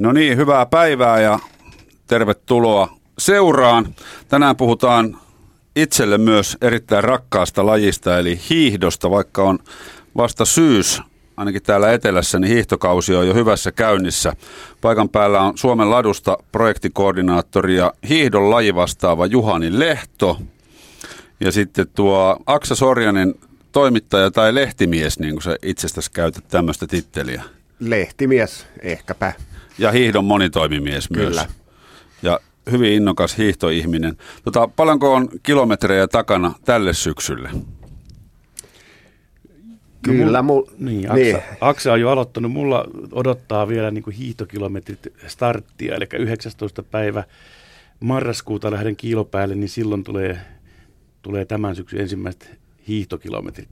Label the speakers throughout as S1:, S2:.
S1: No niin, hyvää päivää ja tervetuloa seuraan. Tänään puhutaan itselle myös erittäin rakkaasta lajista, eli hiihdosta, vaikka on vasta syys, ainakin täällä etelässä, niin hiihtokausi on jo hyvässä käynnissä. Paikan päällä on Suomen ladusta projektikoordinaattori ja hiihdon lajivastaava Juhani Lehto. Ja sitten tuo Aksa Sorjanen, toimittaja tai lehtimies, niin kuin sä itsestäsi käytät tämmöistä titteliä.
S2: Lehtimies, ehkäpä.
S1: Ja hiihdon monitoimimies myös.
S2: Kyllä.
S1: Ja hyvin innokas hiihtoihminen. Tota, paljonko on kilometrejä takana tälle syksylle?
S2: Kyllä, mul,
S3: niin, Aksa, niin. Aksa on jo aloittanut. Mulla odottaa vielä niin kuin hiihtokilometrit starttia, eli 19. päivä marraskuuta lähden kiilopäälle, niin silloin tulee, tulee tämän syksyn ensimmäiset hiihtokilometrit.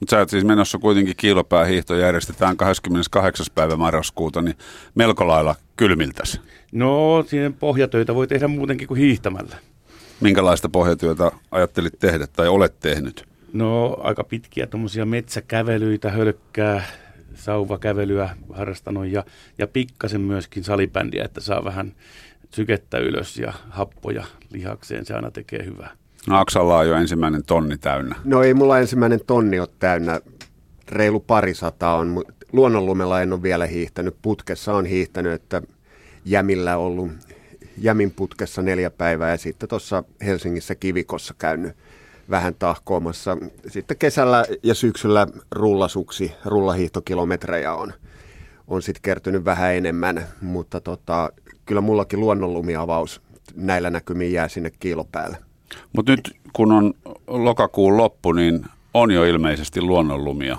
S1: Mutta sä et siis menossa kuitenkin kiilopäähiihto järjestetään 28. päivä marraskuuta, niin melko lailla kylmiltäs.
S3: No, siihen pohjatöitä voi tehdä muutenkin kuin hiihtämällä.
S1: Minkälaista pohjatyötä ajattelit tehdä tai olet tehnyt?
S3: No, aika pitkiä tuommoisia metsäkävelyitä, hölkkää, sauvakävelyä harrastanut ja, ja pikkasen myöskin salibändiä, että saa vähän sykettä ylös ja happoja lihakseen. Se aina tekee hyvää.
S1: No Aksalla on jo ensimmäinen tonni täynnä.
S2: No ei mulla ensimmäinen tonni ole täynnä. Reilu parisata on. Luonnonlumella en ole vielä hiihtänyt. Putkessa on hiihtänyt, että jämillä ollut jämin putkessa neljä päivää ja sitten tuossa Helsingissä kivikossa käynyt vähän tahkoamassa. Sitten kesällä ja syksyllä rullasuksi, rullahiihtokilometrejä on, on sitten kertynyt vähän enemmän, mutta tota, kyllä mullakin luonnonlumiavaus näillä näkymin jää sinne kiilopäälle.
S1: Mutta nyt kun on lokakuun loppu, niin on jo ilmeisesti luonnonlumia.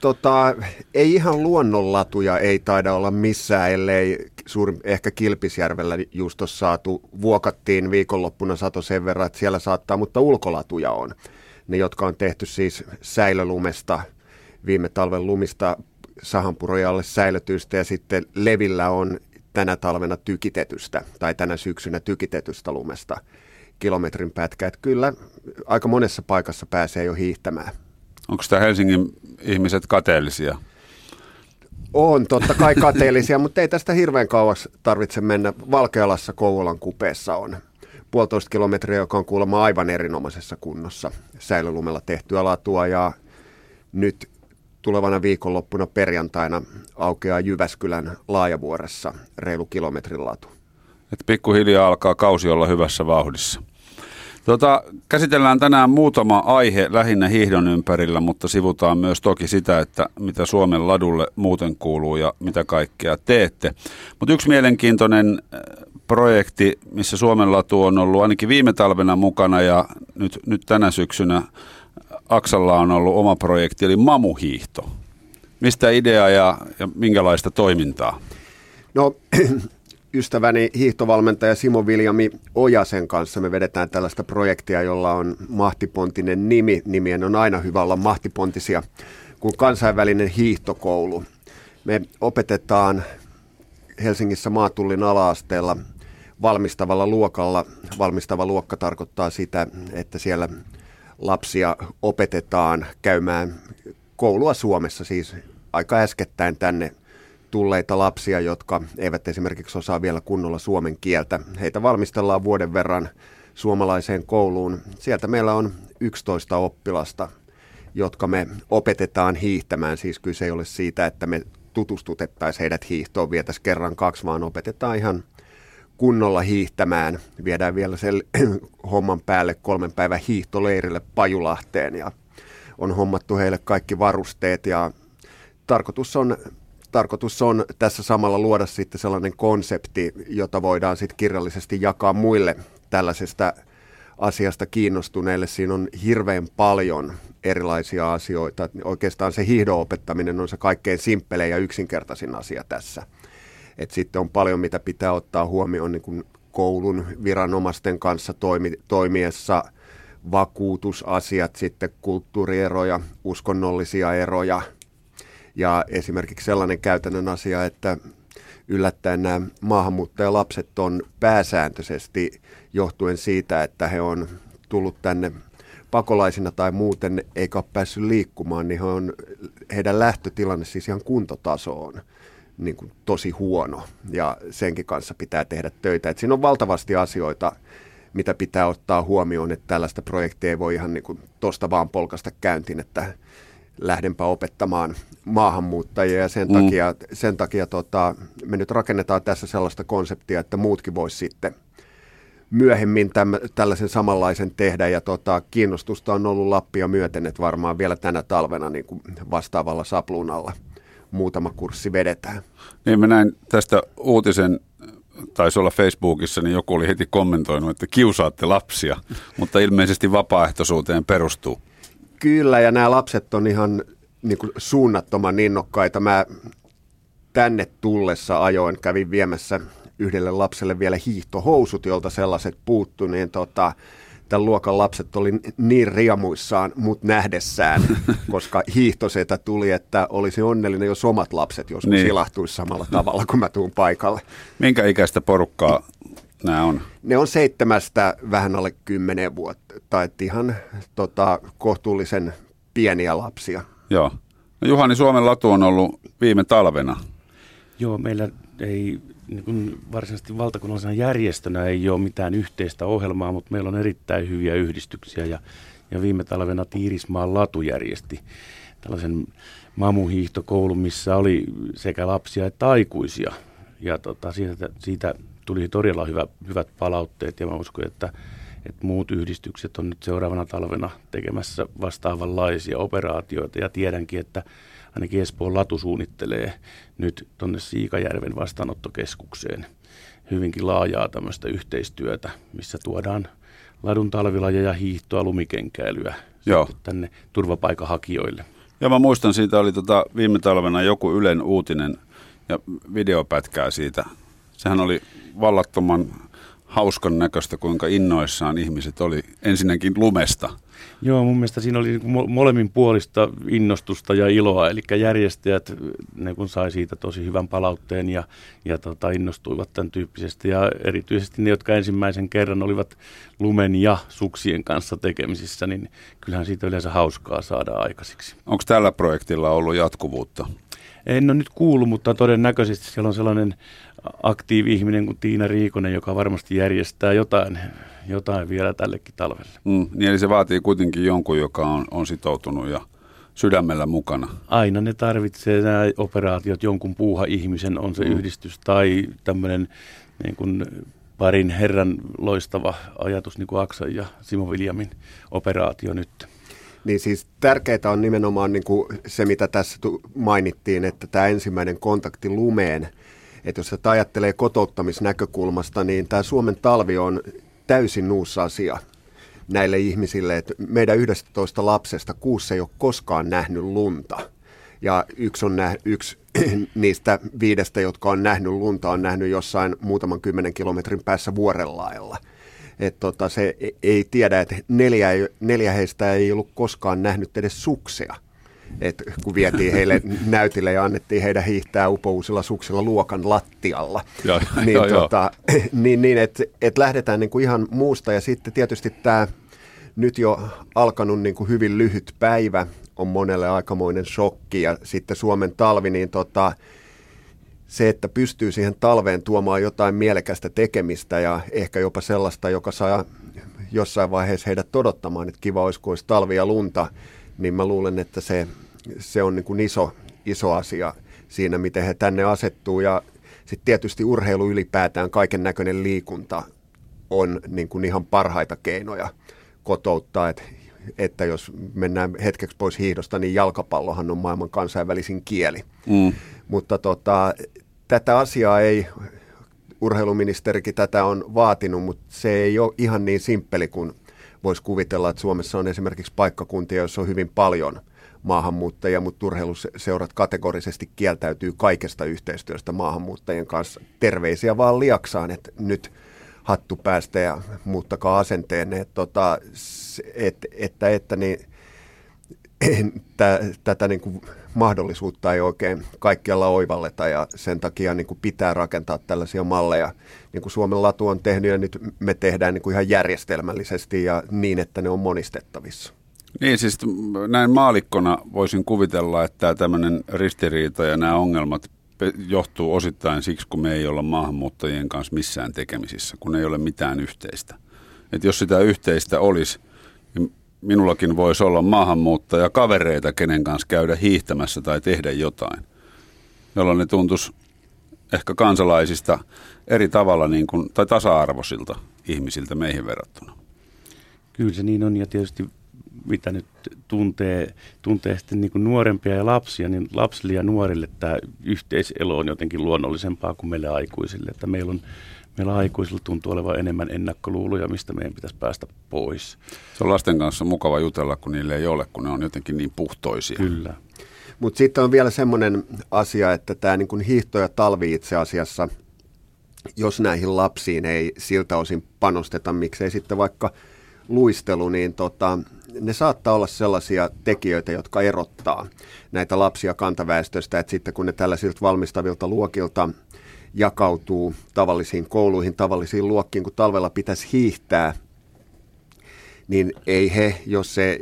S2: Tota, ei ihan luonnonlatuja ei taida olla missään, ellei suuri, ehkä Kilpisjärvellä just on saatu, vuokattiin viikonloppuna sato sen verran, että siellä saattaa, mutta ulkolatuja on. Ne, jotka on tehty siis säilölumesta, viime talven lumista sahanpurojalle säilötystä ja sitten levillä on tänä talvena tykitetystä tai tänä syksynä tykitetystä lumesta kilometrin pätkä. Että kyllä aika monessa paikassa pääsee jo hiihtämään.
S1: Onko tämä Helsingin ihmiset kateellisia?
S2: On totta kai kateellisia, mutta ei tästä hirveän kauas tarvitse mennä. Valkealassa Kouvolan kupeessa on puolitoista kilometriä, joka on kuulemma aivan erinomaisessa kunnossa säilölumella tehtyä latua ja nyt tulevana viikonloppuna perjantaina aukeaa Jyväskylän laajavuoressa reilu kilometrin latu.
S1: Et pikkuhiljaa alkaa kausi olla hyvässä vauhdissa. Tota, käsitellään tänään muutama aihe lähinnä hiihdon ympärillä, mutta sivutaan myös toki sitä, että mitä Suomen ladulle muuten kuuluu ja mitä kaikkea teette. Mutta yksi mielenkiintoinen äh, projekti, missä Suomen latu on ollut ainakin viime talvena mukana ja nyt, nyt tänä syksynä Aksalla on ollut oma projekti, eli mamuhiihto. Mistä idea ja, ja minkälaista toimintaa?
S2: No ystäväni hiihtovalmentaja Simo Viljami Ojasen kanssa me vedetään tällaista projektia, jolla on mahtipontinen nimi. Nimien on aina hyvä olla mahtipontisia kuin kansainvälinen hiihtokoulu. Me opetetaan Helsingissä Maatullin alaasteella valmistavalla luokalla. Valmistava luokka tarkoittaa sitä, että siellä lapsia opetetaan käymään koulua Suomessa, siis aika äskettäin tänne tulleita lapsia, jotka eivät esimerkiksi osaa vielä kunnolla suomen kieltä. Heitä valmistellaan vuoden verran suomalaiseen kouluun. Sieltä meillä on 11 oppilasta, jotka me opetetaan hiihtämään. Siis kyse ei ole siitä, että me tutustutettaisiin heidät hiihtoon, vietäisiin kerran kaksi, vaan opetetaan ihan kunnolla hiihtämään. Viedään vielä sen homman päälle kolmen päivän hiihtoleirille Pajulahteen ja on hommattu heille kaikki varusteet ja tarkoitus on tarkoitus on tässä samalla luoda sitten sellainen konsepti, jota voidaan sitten kirjallisesti jakaa muille tällaisesta asiasta kiinnostuneille. Siinä on hirveän paljon erilaisia asioita. Oikeastaan se hiihdon opettaminen on se kaikkein simppelein ja yksinkertaisin asia tässä. Et sitten on paljon, mitä pitää ottaa huomioon niin kuin koulun viranomaisten kanssa toimi, toimiessa, vakuutusasiat, sitten kulttuurieroja, uskonnollisia eroja – ja esimerkiksi sellainen käytännön asia, että yllättäen nämä maahanmuuttajalapset on pääsääntöisesti johtuen siitä, että he on tullut tänne pakolaisina tai muuten eikä ole päässyt liikkumaan, niin he on, heidän lähtötilanne siis ihan kuntotaso on niin kuin tosi huono ja senkin kanssa pitää tehdä töitä. Et siinä on valtavasti asioita, mitä pitää ottaa huomioon, että tällaista projektia ei voi ihan niin kuin tosta vaan polkasta käyntiin, että lähdenpä opettamaan maahanmuuttajia ja sen mm. takia, sen takia tota, me nyt rakennetaan tässä sellaista konseptia, että muutkin voisi sitten myöhemmin täm, tällaisen samanlaisen tehdä ja tota, kiinnostusta on ollut Lappia myöten, että varmaan vielä tänä talvena niin kuin vastaavalla sapluunalla muutama kurssi vedetään.
S1: Niin mä näin tästä uutisen, taisi olla Facebookissa, niin joku oli heti kommentoinut, että kiusaatte lapsia, mutta ilmeisesti vapaaehtoisuuteen perustuu.
S2: Kyllä, ja nämä lapset on ihan niin kuin suunnattoman innokkaita. Mä tänne tullessa ajoin, kävin viemässä yhdelle lapselle vielä hiihtohousut, jolta sellaiset puuttu, niin tota, tämän luokan lapset oli niin riemuissaan mut nähdessään, koska hiihtosetä tuli, että olisi onnellinen, jos omat lapset joskus niin. ilahtuisi samalla tavalla, kun mä tuun paikalle.
S1: Minkä ikäistä porukkaa nämä on?
S2: Ne on seitsemästä vähän alle kymmenen vuotta, tai ihan tota, kohtuullisen pieniä lapsia.
S1: Joo. No Juhani, Suomen latu on ollut viime talvena.
S3: Joo, meillä ei niin kuin varsinaisesti valtakunnallisena järjestönä ei ole mitään yhteistä ohjelmaa, mutta meillä on erittäin hyviä yhdistyksiä ja, ja viime talvena Tiirismaan Latu järjesti tällaisen mamuhiihtokoulun, missä oli sekä lapsia että aikuisia. Ja tota, siitä, siitä tuli todella hyvä, hyvät palautteet ja mä uskon, että, että muut yhdistykset on nyt seuraavana talvena tekemässä vastaavanlaisia operaatioita ja tiedänkin, että ainakin Espoon Latu suunnittelee nyt tuonne Siikajärven vastaanottokeskukseen hyvinkin laajaa tämmöistä yhteistyötä, missä tuodaan ladun talvilajeja ja hiihtoa, lumikenkäilyä Joo. tänne turvapaikanhakijoille.
S1: Ja mä muistan, siitä oli tota viime talvena joku Ylen uutinen ja videopätkää siitä. Sehän oli vallattoman hauskan näköistä, kuinka innoissaan ihmiset oli ensinnäkin lumesta –
S3: Joo, mun mielestä siinä oli niin molemmin puolista innostusta ja iloa, eli järjestäjät ne kun sai siitä tosi hyvän palautteen ja, ja tota, innostuivat tämän tyyppisesti, ja erityisesti ne, jotka ensimmäisen kerran olivat lumen ja suksien kanssa tekemisissä, niin kyllähän siitä yleensä hauskaa saada aikaiseksi.
S1: Onko tällä projektilla ollut jatkuvuutta?
S3: En ole nyt kuullut, mutta todennäköisesti siellä on sellainen aktiivi-ihminen kuin Tiina Riikonen, joka varmasti järjestää jotain, jotain vielä tällekin talvelle.
S1: Mm, niin eli se vaatii kuitenkin jonkun, joka on, on sitoutunut ja sydämellä mukana.
S3: Aina ne tarvitsee nämä operaatiot, jonkun puuha-ihmisen, on se mm. yhdistys tai tämmöinen niin kuin parin herran loistava ajatus, niin kuin Aksan ja Simo Viljamin operaatio nyt.
S2: Niin siis tärkeää on nimenomaan niin kuin se, mitä tässä mainittiin, että tämä ensimmäinen kontakti lumeen – että jos sitä ajattelee kotouttamisnäkökulmasta, niin tämä Suomen talvi on täysin uusi asia näille ihmisille, että meidän 11 lapsesta kuusi ei ole koskaan nähnyt lunta. Ja yksi, on näh, yksi niistä viidestä, jotka on nähnyt lunta, on nähnyt jossain muutaman kymmenen kilometrin päässä vuorellailla. Et tota, se ei tiedä, että neljä, neljä heistä ei ollut koskaan nähnyt edes suksia – että kun vietiin heille näytille ja annettiin heidän hiihtää upouusilla suksilla luokan lattialla. Ja, niin, jo, tota, niin, niin että et lähdetään niin kuin ihan muusta ja sitten tietysti tämä nyt jo alkanut niin kuin hyvin lyhyt päivä on monelle aikamoinen shokki ja sitten Suomen talvi, niin tota, se, että pystyy siihen talveen tuomaan jotain mielekästä tekemistä ja ehkä jopa sellaista, joka saa jossain vaiheessa heidät odottamaan, että kiva olisi, kun olisi talvi ja lunta, niin mä luulen, että se, se on niin kuin iso, iso asia siinä, miten he tänne asettuu. Ja sitten tietysti urheilu ylipäätään, kaiken näköinen liikunta on niin kuin ihan parhaita keinoja kotouttaa, että että jos mennään hetkeksi pois hiihdosta, niin jalkapallohan on maailman kansainvälisin kieli. Mm. Mutta tota, tätä asiaa ei, urheiluministerikin tätä on vaatinut, mutta se ei ole ihan niin simppeli kuin voisi kuvitella, että Suomessa on esimerkiksi paikkakuntia, joissa on hyvin paljon maahanmuuttajia, mutta urheiluseurat kategorisesti kieltäytyy kaikesta yhteistyöstä maahanmuuttajien kanssa. Terveisiä vaan liaksaan, että nyt hattu päästä ja muuttakaa asenteenne, että, tota, että, että, että niin, tätä niin kuin mahdollisuutta ei oikein kaikkialla oivalleta ja sen takia niin kuin pitää rakentaa tällaisia malleja, niin kuin Suomen latu on tehnyt ja nyt me tehdään niin kuin ihan järjestelmällisesti ja niin, että ne on monistettavissa.
S1: Niin, siis näin maalikkona voisin kuvitella, että tämmöinen ristiriita ja nämä ongelmat johtuu osittain siksi, kun me ei olla maahanmuuttajien kanssa missään tekemisissä, kun ei ole mitään yhteistä. Et jos sitä yhteistä olisi, minullakin voisi olla maahanmuuttaja kavereita, kenen kanssa käydä hiihtämässä tai tehdä jotain, jolloin ne tuntuisi ehkä kansalaisista eri tavalla niin kuin, tai tasa-arvoisilta ihmisiltä meihin verrattuna.
S3: Kyllä se niin on ja tietysti mitä nyt tuntee, tuntee sitten niin kuin nuorempia ja lapsia, niin lapsille ja nuorille tämä yhteiselo on jotenkin luonnollisempaa kuin meille aikuisille. Että meillä, on, meillä aikuisilla tuntuu olevan enemmän ennakkoluuloja, mistä meidän pitäisi päästä pois.
S1: Se on lasten kanssa mukava jutella, kun niille ei ole, kun ne on jotenkin niin puhtoisia.
S3: Kyllä.
S2: Mutta sitten on vielä semmoinen asia, että tämä niin hiihto ja talvi itse asiassa, jos näihin lapsiin ei siltä osin panosteta, miksei sitten vaikka luistelu, niin tota, ne saattaa olla sellaisia tekijöitä, jotka erottaa näitä lapsia kantaväestöstä, että sitten kun ne tällaisilta valmistavilta luokilta jakautuu tavallisiin kouluihin, tavallisiin luokkiin, kun talvella pitäisi hiihtää, niin ei he, jos se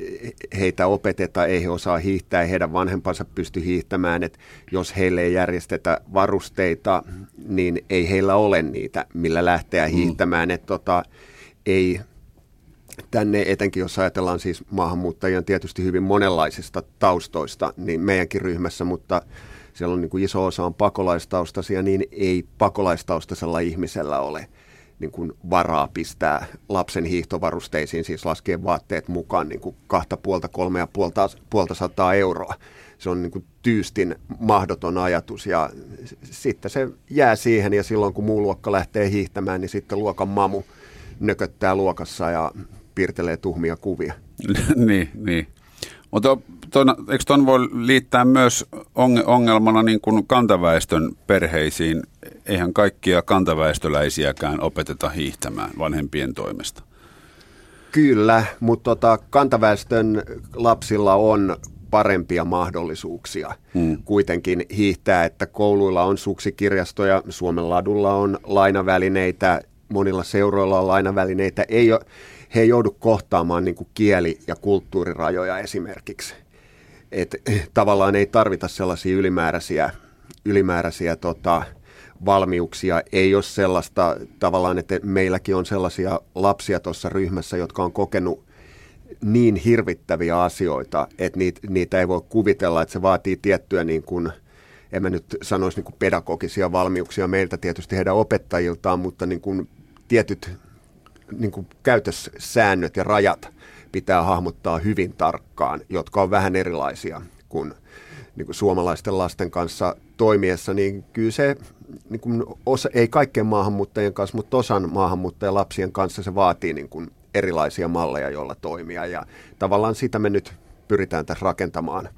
S2: heitä opeteta, ei he osaa hiihtää, ei heidän vanhempansa pysty hiihtämään, että jos heille ei järjestetä varusteita, niin ei heillä ole niitä, millä lähteä mm. hiihtämään, että tota, ei tänne, etenkin jos ajatellaan siis maahanmuuttajia tietysti hyvin monenlaisista taustoista, niin meidänkin ryhmässä, mutta siellä on niin kuin iso osa on pakolaistaustaisia, niin ei pakolaistaustaisella ihmisellä ole niin kuin varaa pistää lapsen hiihtovarusteisiin, siis laskee vaatteet mukaan niin kuin kahta puolta, kolme ja puolta, puolta sataa euroa. Se on niin kuin tyystin mahdoton ajatus ja sitten se jää siihen ja silloin kun muu luokka lähtee hiihtämään, niin sitten luokan mamu nököttää luokassa ja piirtelee tuhmia kuvia.
S1: niin, niin. Mutta ton, eikö tuon voi liittää myös ongelmana niin kuin kantaväestön perheisiin? Eihän kaikkia kantaväestöläisiäkään opeteta hiihtämään vanhempien toimesta.
S2: Kyllä, mutta tota, kantaväestön lapsilla on parempia mahdollisuuksia hmm. kuitenkin hiihtää, että kouluilla on suksikirjastoja, Suomen ladulla on lainavälineitä, monilla seuroilla on lainavälineitä. Ei ole, he ei joudu kohtaamaan niin kuin kieli- ja kulttuurirajoja esimerkiksi. Et, tavallaan ei tarvita sellaisia ylimääräisiä, ylimääräisiä tota, valmiuksia. Ei ole sellaista tavallaan, että meilläkin on sellaisia lapsia tuossa ryhmässä, jotka on kokenut niin hirvittäviä asioita, että niitä, niitä ei voi kuvitella, että se vaatii tiettyä niin kuin, en mä nyt sanoisi niin kuin pedagogisia valmiuksia meiltä tietysti heidän opettajiltaan, mutta niin kuin tietyt niin kuin käytössäännöt ja rajat pitää hahmottaa hyvin tarkkaan, jotka on vähän erilaisia kuin, niin kuin suomalaisten lasten kanssa toimiessa, niin kyllä se, niin kuin osa, ei kaikkien maahanmuuttajien kanssa, mutta osan maahanmuuttajalapsien kanssa se vaatii niin kuin erilaisia malleja, joilla toimia. Ja tavallaan sitä me nyt pyritään tässä rakentamaan,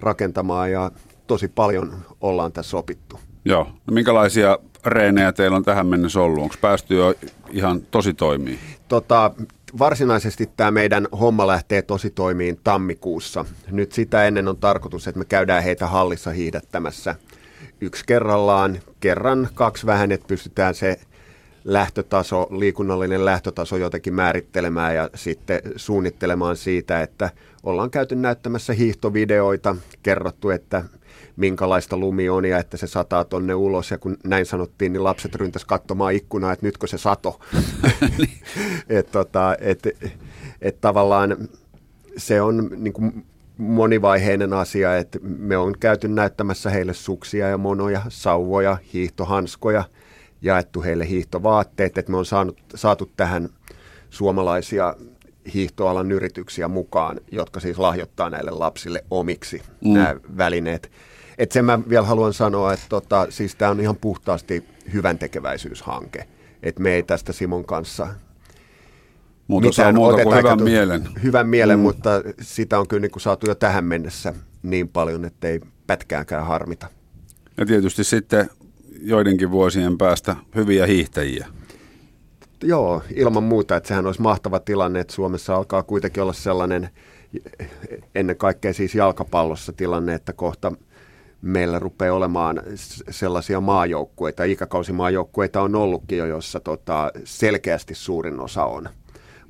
S2: rakentamaan ja tosi paljon ollaan tässä opittu.
S1: Joo. No minkälaisia reenejä teillä on tähän mennessä ollut? Onko päästy jo ihan tosi toimii?
S2: Tota, varsinaisesti tämä meidän homma lähtee tosi toimiin tammikuussa. Nyt sitä ennen on tarkoitus, että me käydään heitä hallissa hiihdättämässä yksi kerrallaan, kerran kaksi vähän, että pystytään se lähtötaso, liikunnallinen lähtötaso jotenkin määrittelemään ja sitten suunnittelemaan siitä, että ollaan käyty näyttämässä hiihtovideoita, kerrottu, että minkälaista lumi on ja että se sataa tonne ulos. Ja kun näin sanottiin, niin lapset ryntäs katsomaan ikkunaa, että nytkö se sato. että tota, et, et tavallaan se on niin kuin monivaiheinen asia, että me on käyty näyttämässä heille suksia ja monoja, sauvoja, hiihtohanskoja, jaettu heille hiihtovaatteet, että me on saanut, saatu tähän suomalaisia hiihtoalan yrityksiä mukaan, jotka siis lahjoittaa näille lapsille omiksi mm. nämä välineet. Et sen mä vielä haluan sanoa, että tota, siis tämä on ihan puhtaasti hyvän tekeväisyyshanke. Että me ei tästä Simon kanssa
S1: Muuta saa muuta kuin hyvän mielen.
S2: Hyvän mielen, mm. mutta sitä on kyllä niin kuin saatu jo tähän mennessä niin paljon, että ei pätkääkään harmita.
S1: Ja tietysti sitten joidenkin vuosien päästä hyviä hiihtäjiä.
S2: Joo, ilman muuta, että sehän olisi mahtava tilanne, että Suomessa alkaa kuitenkin olla sellainen ennen kaikkea siis jalkapallossa tilanne, että kohta – meillä rupeaa olemaan sellaisia maajoukkueita, ikäkausimaajoukkueita on ollutkin jo, jossa tota, selkeästi suurin osa on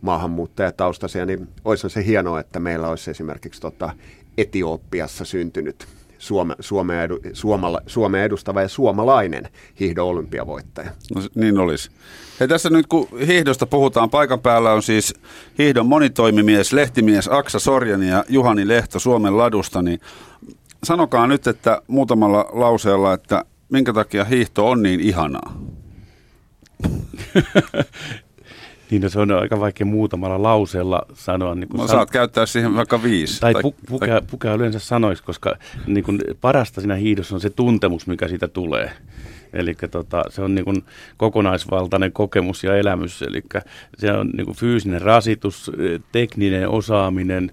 S2: maahanmuuttajataustaisia, niin olisi se hienoa, että meillä olisi esimerkiksi tota, Etiopiassa syntynyt Suome, Suomea, edu, Suomala, Suomea edustava ja suomalainen hiihdon olympiavoittaja.
S1: No, niin olisi. Hei, tässä nyt kun hiihdosta puhutaan, paikan päällä on siis hiihdon monitoimimies, lehtimies Aksa Sorjani ja Juhani Lehto Suomen ladusta, niin sanokaa nyt, että muutamalla lauseella, että minkä takia hiihto on niin ihanaa?
S3: Niin no, se on aika vaikea muutamalla lauseella sanoa. Niin
S1: no, san... saat käyttää siihen vaikka viisi.
S3: Tai, tai pu- pukea, tai... pukea yleensä sanoisi, koska niin kuin parasta siinä hiidossa on se tuntemus, mikä siitä tulee. Eli tota, se on niin kuin kokonaisvaltainen kokemus ja elämys. Eli se on niin kuin fyysinen rasitus, tekninen osaaminen,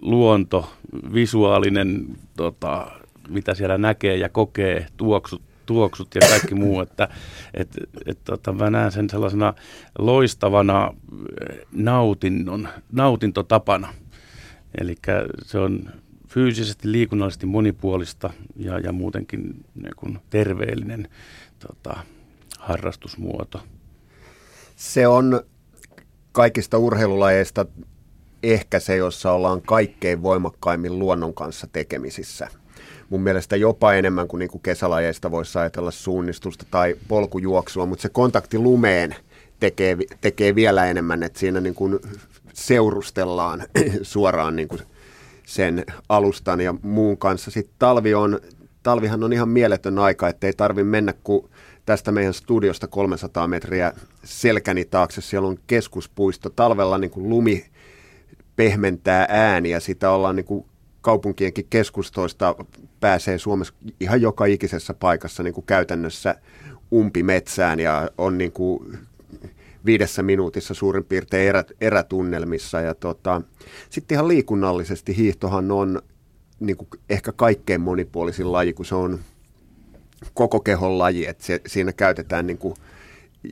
S3: luonto, visuaalinen, tota, mitä siellä näkee ja kokee, tuoksut, tuoksut ja kaikki muu, että et, et, tota, mä näen sen sellaisena loistavana nautinnon, nautintotapana. Eli se on fyysisesti, liikunnallisesti monipuolista ja, ja muutenkin niin kuin terveellinen tota, harrastusmuoto.
S2: Se on kaikista urheilulajeista ehkä se, jossa ollaan kaikkein voimakkaimmin luonnon kanssa tekemisissä. Mun mielestä jopa enemmän kuin, niin kuin kesälajeista voisi ajatella suunnistusta tai polkujuoksua, mutta se kontakti lumeen tekee, tekee vielä enemmän, että siinä niin kuin seurustellaan suoraan niin kuin sen alustan ja muun kanssa. Sitten talvi on, talvihan on ihan mieletön aika, ettei tarvi mennä kuin tästä meidän studiosta 300 metriä selkäni taakse. Siellä on keskuspuisto. Talvella niin kuin lumi pehmentää ääniä. Sitä ollaan niin kuin kaupunkienkin keskustoista pääsee Suomessa ihan joka ikisessä paikassa niin kuin käytännössä umpimetsään ja on niin kuin viidessä minuutissa suurin piirtein erät, erätunnelmissa. Ja tota, sitten ihan liikunnallisesti hiihtohan on niin kuin ehkä kaikkein monipuolisin laji, kun se on koko kehon laji, että se, siinä käytetään niin kuin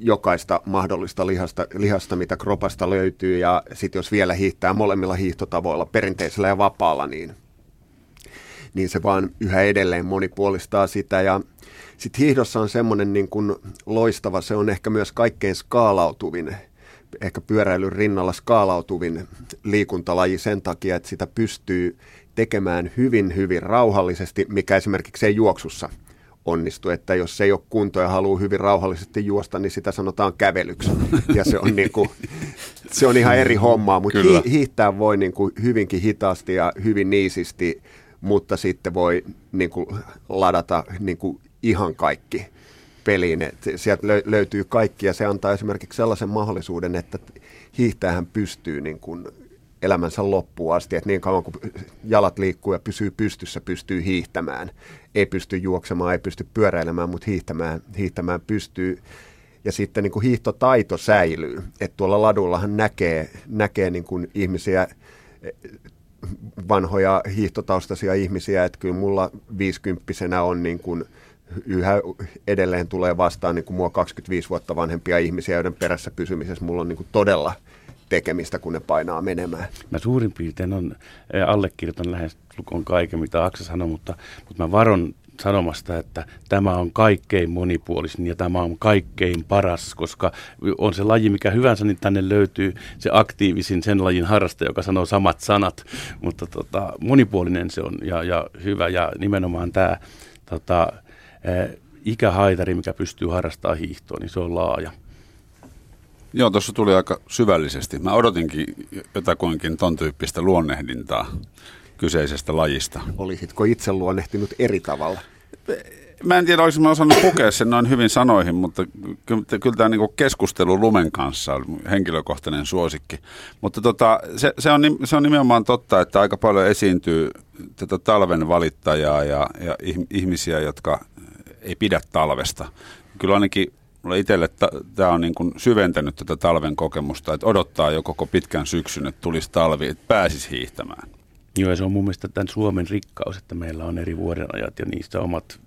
S2: jokaista mahdollista lihasta, lihasta, mitä kropasta löytyy, ja sitten jos vielä hiihtää molemmilla hiihtotavoilla, perinteisellä ja vapaalla, niin, niin se vaan yhä edelleen monipuolistaa sitä, ja sitten hiihdossa on semmoinen niin kuin loistava, se on ehkä myös kaikkein skaalautuvin, ehkä pyöräilyn rinnalla skaalautuvin liikuntalaji sen takia, että sitä pystyy tekemään hyvin, hyvin rauhallisesti, mikä esimerkiksi ei juoksussa onnistu, että jos ei ole kunto ja haluaa hyvin rauhallisesti juosta, niin sitä sanotaan kävelyksi. Ja se on, niin kuin, se on ihan eri hommaa, mutta hi- hiihtää voi niin kuin hyvinkin hitaasti ja hyvin niisisti, mutta sitten voi niin kuin ladata niin kuin ihan kaikki peliin. Et sieltä löytyy kaikki ja se antaa esimerkiksi sellaisen mahdollisuuden, että hiihtäjähän pystyy niin kuin elämänsä loppuun asti, että niin kauan kuin jalat liikkuu ja pysyy pystyssä, pystyy hiihtämään. Ei pysty juoksemaan, ei pysty pyöräilemään, mutta hiihtämään, hiihtämään pystyy. Ja sitten niin kuin hiihtotaito säilyy. Että tuolla ladullahan näkee, näkee niin kuin ihmisiä, vanhoja hiihtotaustaisia ihmisiä, että kyllä mulla viisikymppisenä on niin kuin – yhä edelleen tulee vastaan niin kuin mua 25 vuotta vanhempia ihmisiä, joiden perässä pysymisessä mulla on niin kuin todella tekemistä, kun ne painaa menemään.
S3: Mä suurin piirtein on allekirjoitan lähes lukon kaiken, mitä Aksa sanoi, mutta, mutta mä varon sanomasta, että tämä on kaikkein monipuolisin ja tämä on kaikkein paras, koska on se laji mikä hyvänsä, niin tänne löytyy se aktiivisin sen lajin harrastaja, joka sanoo samat sanat, mutta tota, monipuolinen se on ja, ja hyvä ja nimenomaan tämä tota, ikähaitari, mikä pystyy harrastamaan hiihtoa, niin se on laaja.
S1: Joo, tuossa tuli aika syvällisesti. Mä odotinkin jotakuinkin ton tyyppistä luonnehdintaa kyseisestä lajista.
S2: Olisitko itse luonnehtinut eri tavalla?
S1: Mä en tiedä, olisin mä osannut pukea sen noin hyvin sanoihin, mutta kyllä, kyllä tämä niin keskustelu lumen kanssa on henkilökohtainen suosikki. Mutta tota, se, se, on, se on nimenomaan totta, että aika paljon esiintyy tätä talven valittajaa ja, ja ihmisiä, jotka ei pidä talvesta. Kyllä ainakin mulle itselle tämä on niin kuin syventänyt tätä talven kokemusta, että odottaa jo koko pitkän syksyn, että tulisi talvi, että pääsisi hiihtämään.
S3: Joo, ja se on mun mielestä tämän Suomen rikkaus, että meillä on eri vuodenajat ja niistä omat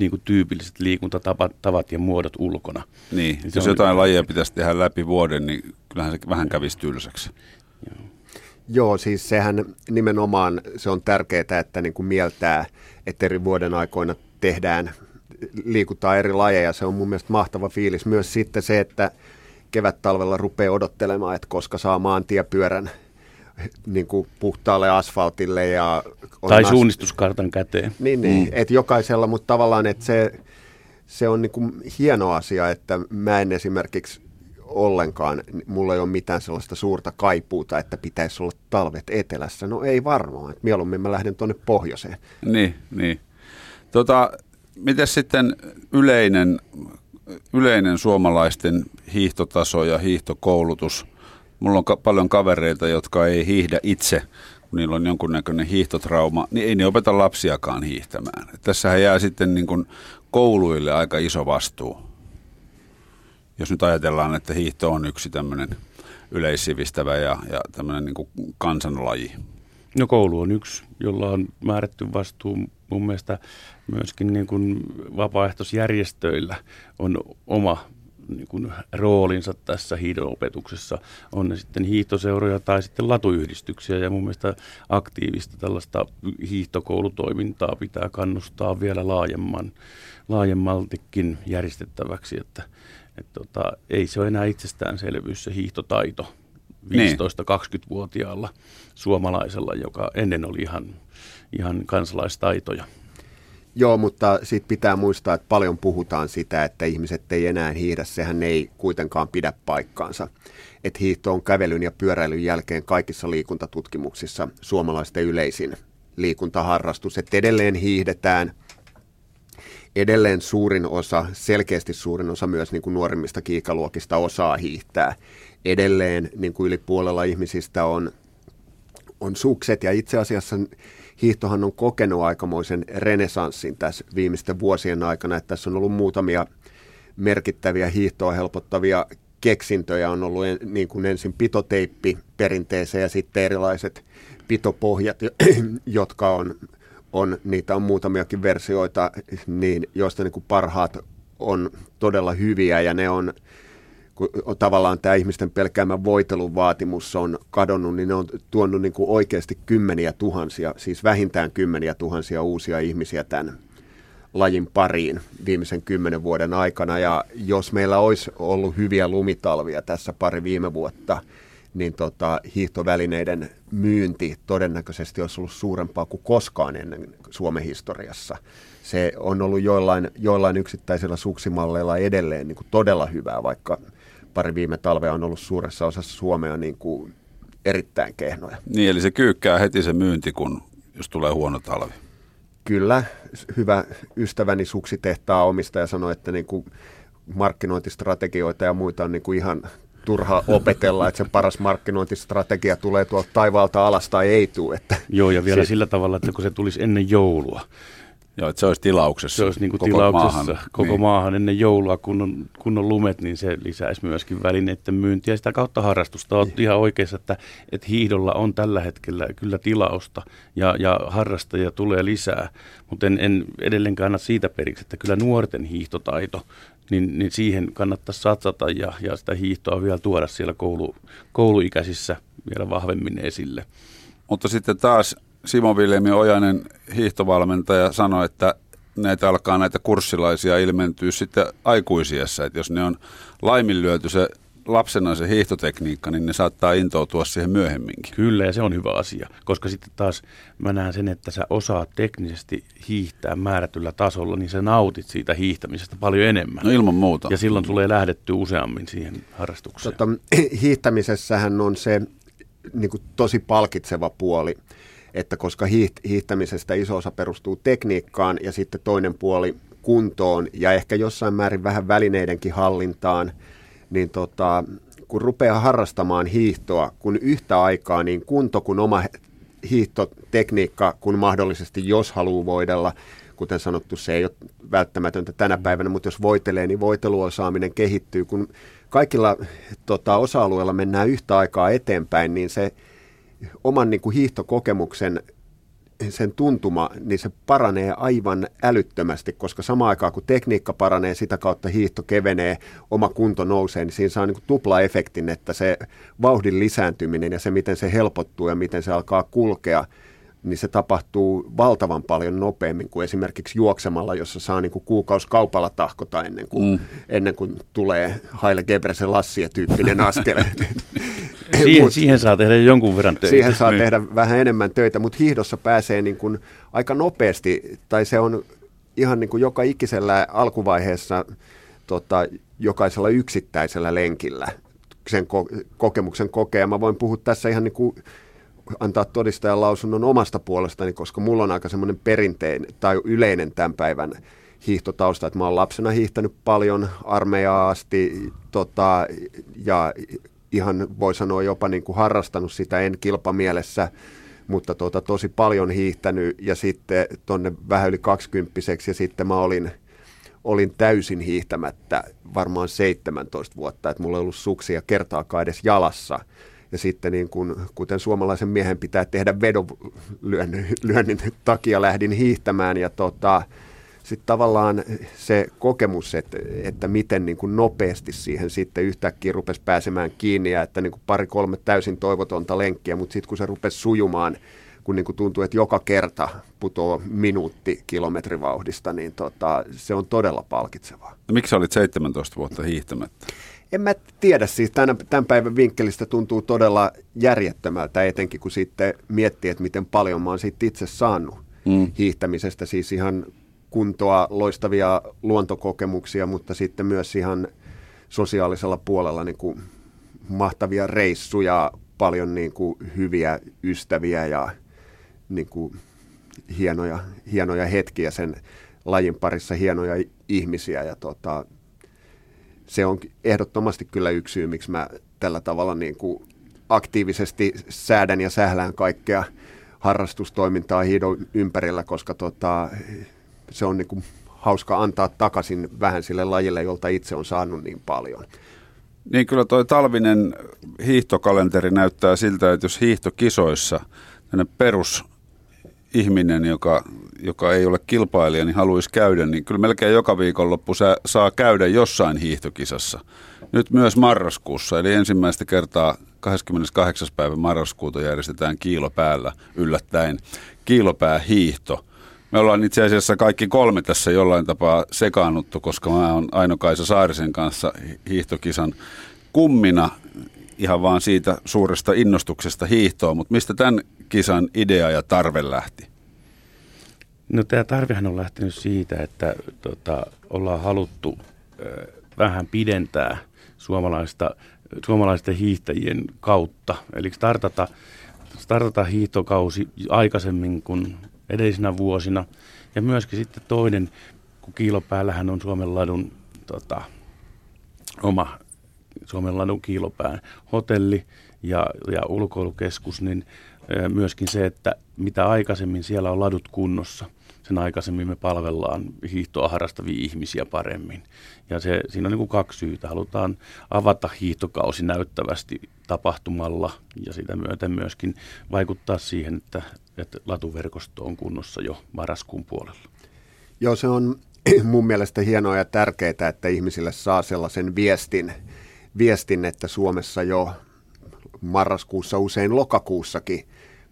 S3: niin kuin tyypilliset liikuntatavat ja muodot ulkona.
S1: Niin, niin jos on... jotain lajia pitäisi tehdä läpi vuoden, niin kyllähän se vähän kävisi tylsäksi.
S2: Joo. Joo, siis sehän nimenomaan se on tärkeää, että niin kuin mieltää, että eri vuoden aikoina tehdään liikutaan eri lajeja. Se on mun mielestä mahtava fiilis. Myös sitten se, että kevät-talvella rupeaa odottelemaan, että koska saa maantiepyörän niin kuin puhtaalle asfaltille. Ja
S3: on tai suunnistuskartan käteen.
S2: Niin, niin mm. että jokaisella, mutta tavallaan, että se, se on niin kuin hieno asia, että mä en esimerkiksi ollenkaan, mulla ei ole mitään sellaista suurta kaipuuta, että pitäisi olla talvet etelässä. No ei varmaan, että mieluummin mä lähden tuonne pohjoiseen.
S1: Niin, niin. Tota, miten sitten yleinen, yleinen suomalaisten hiihtotaso ja hiihtokoulutus? Mulla on ka- paljon kavereita, jotka ei hiihdä itse, kun niillä on jonkunnäköinen hiihtotrauma, niin ei ne opeta lapsiakaan hiihtämään. Tässähän jää sitten niin kuin kouluille aika iso vastuu. Jos nyt ajatellaan, että hiihto on yksi tämmöinen yleissivistävä ja, ja tämmöinen niin kuin kansanlaji.
S3: No koulu on yksi, jolla on määrätty vastuu. Mun mielestä myöskin niin kuin vapaaehtoisjärjestöillä on oma niin kuin roolinsa tässä hiihdon-opetuksessa. On ne sitten hiihtoseuroja tai sitten latuyhdistyksiä ja mun mielestä aktiivista tällaista hiihtokoulutoimintaa pitää kannustaa vielä laajemman, laajemmaltikin järjestettäväksi, että, että tota, ei se ole enää itsestäänselvyys se hiihtotaito 15-20-vuotiaalla niin. suomalaisella, joka ennen oli ihan, ihan kansalaistaitoja.
S2: Joo, mutta sitten pitää muistaa, että paljon puhutaan sitä, että ihmiset ei enää hiihdä. Sehän ei kuitenkaan pidä paikkaansa. Että hiihto on kävelyn ja pyöräilyn jälkeen kaikissa liikuntatutkimuksissa suomalaisten yleisin liikuntaharrastus. Että edelleen hiihdetään, edelleen suurin osa, selkeästi suurin osa myös niin kuin nuorimmista kiikaluokista osaa hiihtää. Edelleen niin kuin yli puolella ihmisistä on, on sukset ja itse asiassa hiihtohan on kokenut aikamoisen renesanssin tässä viimeisten vuosien aikana, että tässä on ollut muutamia merkittäviä hiihtoa helpottavia keksintöjä. On ollut en, niin kuin ensin pitoteippi perinteeseen ja sitten erilaiset pitopohjat, jotka on, on, niitä on muutamiakin versioita, niin, joista niin kuin parhaat on todella hyviä ja ne on kun tavallaan tämä ihmisten pelkäämä voitelun vaatimus on kadonnut, niin ne on tuonut niin kuin oikeasti kymmeniä tuhansia, siis vähintään kymmeniä tuhansia uusia ihmisiä tämän lajin pariin viimeisen kymmenen vuoden aikana. Ja jos meillä olisi ollut hyviä lumitalvia tässä pari viime vuotta, niin tota, hiihtovälineiden myynti todennäköisesti olisi ollut suurempaa kuin koskaan ennen Suomen historiassa. Se on ollut joillain, joillain yksittäisillä suksimalleilla edelleen niin kuin todella hyvää, vaikka pari viime talvea on ollut suuressa osassa Suomea niin kuin erittäin kehnoja.
S1: Niin, eli se kyykkää heti se myynti, kun jos tulee huono talvi.
S2: Kyllä, hyvä ystäväni suksitehtaa omistaja sanoi, että niin kuin markkinointistrategioita ja muita on niin kuin ihan turha opetella, että se paras markkinointistrategia tulee tuolta taivaalta alas tai ei tule. Että
S3: Joo, ja vielä se... sillä tavalla, että kun se tulisi ennen joulua,
S1: Joo, että se olisi tilauksessa.
S3: Se olisi niin kuin koko tilauksessa maahan. koko niin. maahan ennen joulua, kun on, kun on lumet, niin se lisäisi myöskin välineiden myyntiä ja sitä kautta harrastusta. Olet niin. ihan oikeassa, että, että hiihdolla on tällä hetkellä kyllä tilausta ja, ja harrastajia tulee lisää, mutta en, en edelleenkään anna siitä periksi, että kyllä nuorten hiihtotaito, niin, niin siihen kannattaisi satsata ja, ja sitä hiihtoa vielä tuoda siellä koulu, kouluikäisissä vielä vahvemmin esille.
S1: Mutta sitten taas Simo Viljemi Ojanen, hiihtovalmentaja, sanoi, että näitä alkaa näitä kurssilaisia ilmentyä sitten aikuisiessa, että jos ne on laiminlyöty se lapsena se hiihtotekniikka, niin ne saattaa intoutua siihen myöhemminkin.
S3: Kyllä, ja se on hyvä asia, koska sitten taas mä näen sen, että sä osaat teknisesti hiihtää määrätyllä tasolla, niin sä nautit siitä hiihtämisestä paljon enemmän.
S1: No ilman muuta.
S3: Ja silloin tulee lähdetty useammin siihen harrastukseen.
S2: Tota, hiihtämisessähän on se niin kuin tosi palkitseva puoli, että koska hiihtämisestä iso osa perustuu tekniikkaan ja sitten toinen puoli kuntoon ja ehkä jossain määrin vähän välineidenkin hallintaan, niin tota, kun rupeaa harrastamaan hiihtoa, kun yhtä aikaa niin kunto kuin oma hiihtotekniikka, kun mahdollisesti jos haluaa voidella, kuten sanottu, se ei ole välttämätöntä tänä päivänä, mutta jos voitelee, niin voiteluosaaminen kehittyy. Kun kaikilla tota, osa-alueilla mennään yhtä aikaa eteenpäin, niin se oman niin kuin hiihtokokemuksen sen tuntuma, niin se paranee aivan älyttömästi, koska samaan aikaan kun tekniikka paranee, sitä kautta hiihto kevenee, oma kunto nousee, niin siinä saa niin tupla efektin, että se vauhdin lisääntyminen ja se, miten se helpottuu ja miten se alkaa kulkea, niin se tapahtuu valtavan paljon nopeammin kuin esimerkiksi juoksemalla, jossa saa niin kuin kuukausi kaupalla tahkota ennen kuin, mm. ennen kuin tulee Haile Gebresen Lassia tyyppinen askel.
S3: siihen, siihen saa tehdä jonkun verran töitä.
S2: Siihen saa niin. tehdä vähän enemmän töitä, mutta hiihdossa pääsee niin kuin aika nopeasti, tai se on ihan niin kuin joka ikisellä alkuvaiheessa tota, jokaisella yksittäisellä lenkillä sen ko- kokemuksen kokea. Mä voin puhua tässä ihan niin kuin antaa todistajan lausunnon omasta puolestani, koska mulla on aika semmoinen perinteinen tai yleinen tämän päivän hiihtotausta, että mä oon lapsena hiihtänyt paljon armeijaa asti tota, ja ihan voi sanoa jopa niin kuin harrastanut sitä, en kilpamielessä, mutta tota, tosi paljon hiihtänyt ja sitten tonne vähän yli kaksikymppiseksi ja sitten mä olin, olin täysin hiihtämättä varmaan 17 vuotta, että mulla ei ollut suksia kertaakaan edes jalassa. Ja sitten niin kun, kuten suomalaisen miehen pitää tehdä vedonlyönnin takia lähdin hiihtämään ja tota, sitten tavallaan se kokemus, että, että miten niin kuin nopeasti siihen sitten yhtäkkiä rupesi pääsemään kiinni ja että niin kuin pari-kolme täysin toivotonta lenkkiä, mutta sitten kun se rupesi sujumaan, kun niin kuin tuntuu, että joka kerta putoo minuutti kilometrivauhdista, niin tota, se on todella palkitsevaa.
S1: No, miksi olit 17 vuotta hiihtämättä?
S2: En mä tiedä, siis tämän, tämän päivän vinkkelistä tuntuu todella järjettömältä, etenkin kun sitten miettii, että miten paljon mä oon siitä itse saanut mm. hiihtämisestä, siis ihan kuntoa, loistavia luontokokemuksia, mutta sitten myös ihan sosiaalisella puolella niin kuin mahtavia reissuja, paljon niin kuin hyviä ystäviä ja niin kuin hienoja, hienoja hetkiä sen lajin parissa, hienoja ihmisiä. Ja tota, se on ehdottomasti kyllä yksi syy, miksi mä tällä tavalla niin kuin aktiivisesti säädän ja sählään kaikkea harrastustoimintaa hiidon ympärillä, koska tota, se on niin kuin hauska antaa takaisin vähän sille lajille, jolta itse on saanut niin paljon.
S1: Niin kyllä toi talvinen hiihtokalenteri näyttää siltä, että jos hiihtokisoissa perus ihminen, joka, joka ei ole kilpailija, niin haluaisi käydä, niin kyllä melkein joka viikonloppu saa käydä jossain hiihtokisassa. Nyt myös marraskuussa, eli ensimmäistä kertaa 28. päivä marraskuuta järjestetään kiilopäällä yllättäen kiilopää hiihto – me ollaan itse asiassa kaikki kolme tässä jollain tapaa sekaannuttu, koska mä oon Aino-Kaisa Saarisen kanssa hiihtokisan kummina ihan vaan siitä suuresta innostuksesta hiihtoa, mutta mistä tämän kisan idea ja tarve lähti?
S3: No tämä tarvehan on lähtenyt siitä, että tota, ollaan haluttu ö, vähän pidentää suomalaista, suomalaisten hiihtäjien kautta. Eli startata, startata hiihtokausi aikaisemmin kuin edellisinä vuosina. Ja myöskin sitten toinen, kun kiilopäällähän on Suomen ladun tota, oma Suomen ladun kiilopään hotelli ja, ja ulkoilukeskus, niin myöskin se, että mitä aikaisemmin siellä on ladut kunnossa, sen aikaisemmin me palvellaan hiihtoa harrastavia ihmisiä paremmin. Ja se, siinä on niin kuin kaksi syytä. Halutaan avata hiihtokausi näyttävästi tapahtumalla ja sitä myöten myöskin vaikuttaa siihen, että että latuverkosto on kunnossa jo marraskuun puolella.
S2: Joo, se on mun mielestä hienoa ja tärkeää, että ihmisille saa sellaisen viestin, viestin, että Suomessa jo marraskuussa, usein lokakuussakin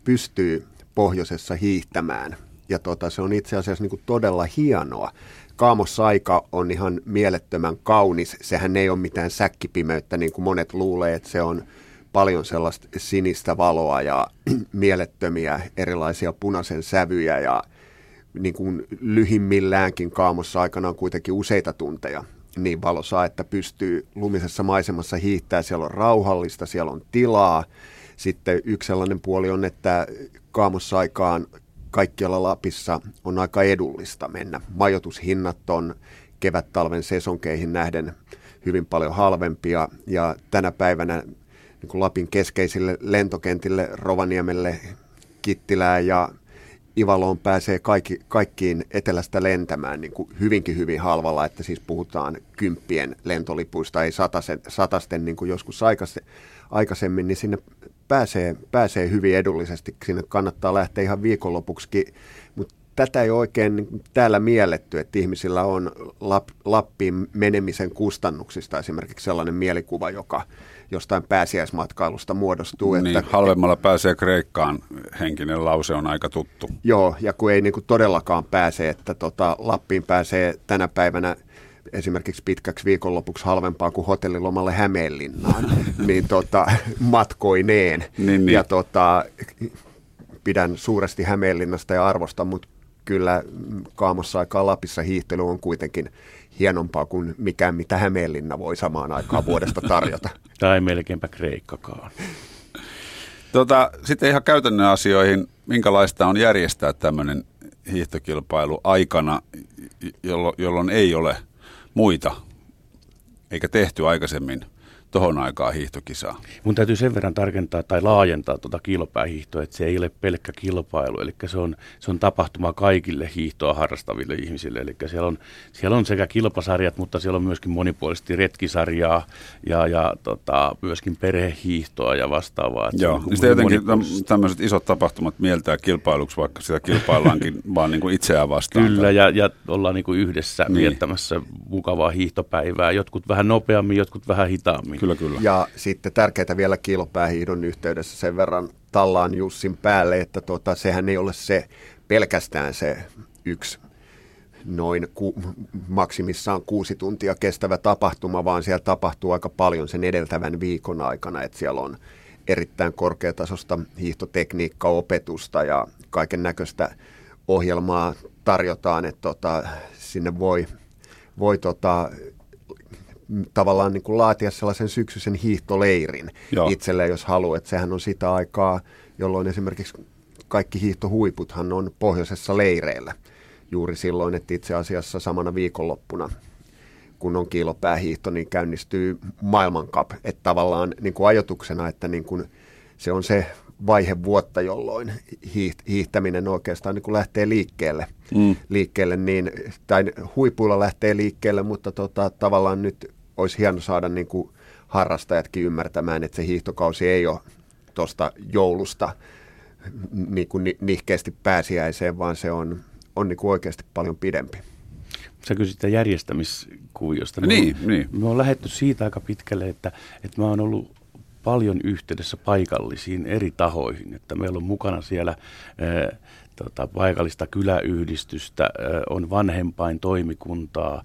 S2: pystyy pohjoisessa hiihtämään. Ja tota, se on itse asiassa niin kuin todella hienoa. Kaamosaika on ihan mielettömän kaunis. Sehän ei ole mitään säkkipimeyttä, niin kuin monet luulee, että se on paljon sellaista sinistä valoa ja mielettömiä erilaisia punaisen sävyjä ja niin kuin lyhimmilläänkin kaamossa aikanaan kuitenkin useita tunteja niin valosaa, että pystyy lumisessa maisemassa hiihtää. Siellä on rauhallista, siellä on tilaa. Sitten yksi sellainen puoli on, että kaamosaikaan kaikkialla Lapissa on aika edullista mennä. Majoitushinnat on kevät-talven sesonkeihin nähden hyvin paljon halvempia ja tänä päivänä niin kuin Lapin keskeisille lentokentille, Rovaniemelle, Kittilään ja Ivaloon pääsee kaikki, kaikkiin etelästä lentämään niin kuin hyvinkin hyvin halvalla, että siis puhutaan kymppien lentolipuista, ei satasen, satasten niin kuin joskus aikaisemmin, niin sinne pääsee, pääsee hyvin edullisesti. Sinne kannattaa lähteä ihan viikonlopuksi, mutta tätä ei oikein täällä mielletty, että ihmisillä on Lap, Lappiin menemisen kustannuksista esimerkiksi sellainen mielikuva, joka jostain pääsiäismatkailusta muodostuu.
S1: Niin, että, halvemmalla pääsee Kreikkaan, henkinen lause on aika tuttu.
S2: Joo, ja kun ei niin kuin todellakaan pääse, että tota, Lappiin pääsee tänä päivänä esimerkiksi pitkäksi viikonlopuksi halvempaa kuin hotellilomalle Hämeenlinnaan, niin tota, matkoineen.
S1: Niin, niin.
S2: Ja tota, pidän suuresti Hämeenlinnasta ja arvosta, mutta kyllä kaamossa aikaa Lapissa hiihtely on kuitenkin hienompaa kuin mikään, mitä Hämeenlinna voi samaan aikaan vuodesta tarjota.
S3: Tai melkeinpä Kreikkakaan.
S1: Tota, sitten ihan käytännön asioihin, minkälaista on järjestää tämmöinen hiihtokilpailu aikana, jollo, jolloin ei ole muita, eikä tehty aikaisemmin tuohon aikaan hiihtokisaa.
S3: Mun täytyy sen verran tarkentaa tai laajentaa tuota kilpailuhiihtoa, että se ei ole pelkkä kilpailu, eli se on, se on tapahtuma kaikille hiihtoa harrastaville ihmisille. Eli siellä on, siellä on sekä kilpasarjat, mutta siellä on myöskin monipuolisesti retkisarjaa ja, ja tota, myöskin perhehiihtoa ja vastaavaa.
S1: Joo, niin sitten jotenkin tämmöiset isot tapahtumat mieltää kilpailuksi, vaikka sitä kilpaillaankin vaan niin kuin itseään vastaan.
S3: Kyllä, ja, ja ollaan niin kuin yhdessä niin. viettämässä mukavaa hiihtopäivää. Jotkut vähän nopeammin, jotkut vähän hitaammin.
S1: Kyllä, kyllä.
S2: Ja sitten tärkeää vielä kilpäähiidon yhteydessä sen verran tallaan Jussin päälle, että tota, sehän ei ole se pelkästään se yksi noin ku, maksimissaan kuusi tuntia kestävä tapahtuma, vaan siellä tapahtuu aika paljon sen edeltävän viikon aikana, että siellä on erittäin korkeatasosta hiihtotekniikka-opetusta ja kaiken näköistä ohjelmaa tarjotaan, että tota, sinne voi, voi tota, tavallaan niin kuin laatia sellaisen syksyisen hiihtoleirin Joo. itselleen, jos haluaa. Että sehän on sitä aikaa, jolloin esimerkiksi kaikki hiihtohuiputhan on pohjoisessa leireillä juuri silloin, että itse asiassa samana viikonloppuna kun on kiilopäähiihto, niin käynnistyy maailmankap. Että tavallaan niin kuin ajatuksena, että niin kuin se on se vaihe vuotta, jolloin hiihtäminen oikeastaan niin kuin lähtee liikkeelle. Mm. liikkeelle niin, tai huipuilla lähtee liikkeelle, mutta tota, tavallaan nyt olisi hieno saada niin kuin harrastajatkin ymmärtämään, että se hiihtokausi ei ole tuosta joulusta niin kuin nihkeästi pääsiäiseen, vaan se on, on niin kuin oikeasti paljon pidempi.
S3: Sä kysyt sitä järjestämiskuviosta.
S1: Niin,
S3: me,
S1: niin.
S3: Me on lähetty siitä aika pitkälle, että, että mä oon ollut paljon yhteydessä paikallisiin eri tahoihin, että meillä on mukana siellä tota, paikallista kyläyhdistystä, on vanhempain toimikuntaa,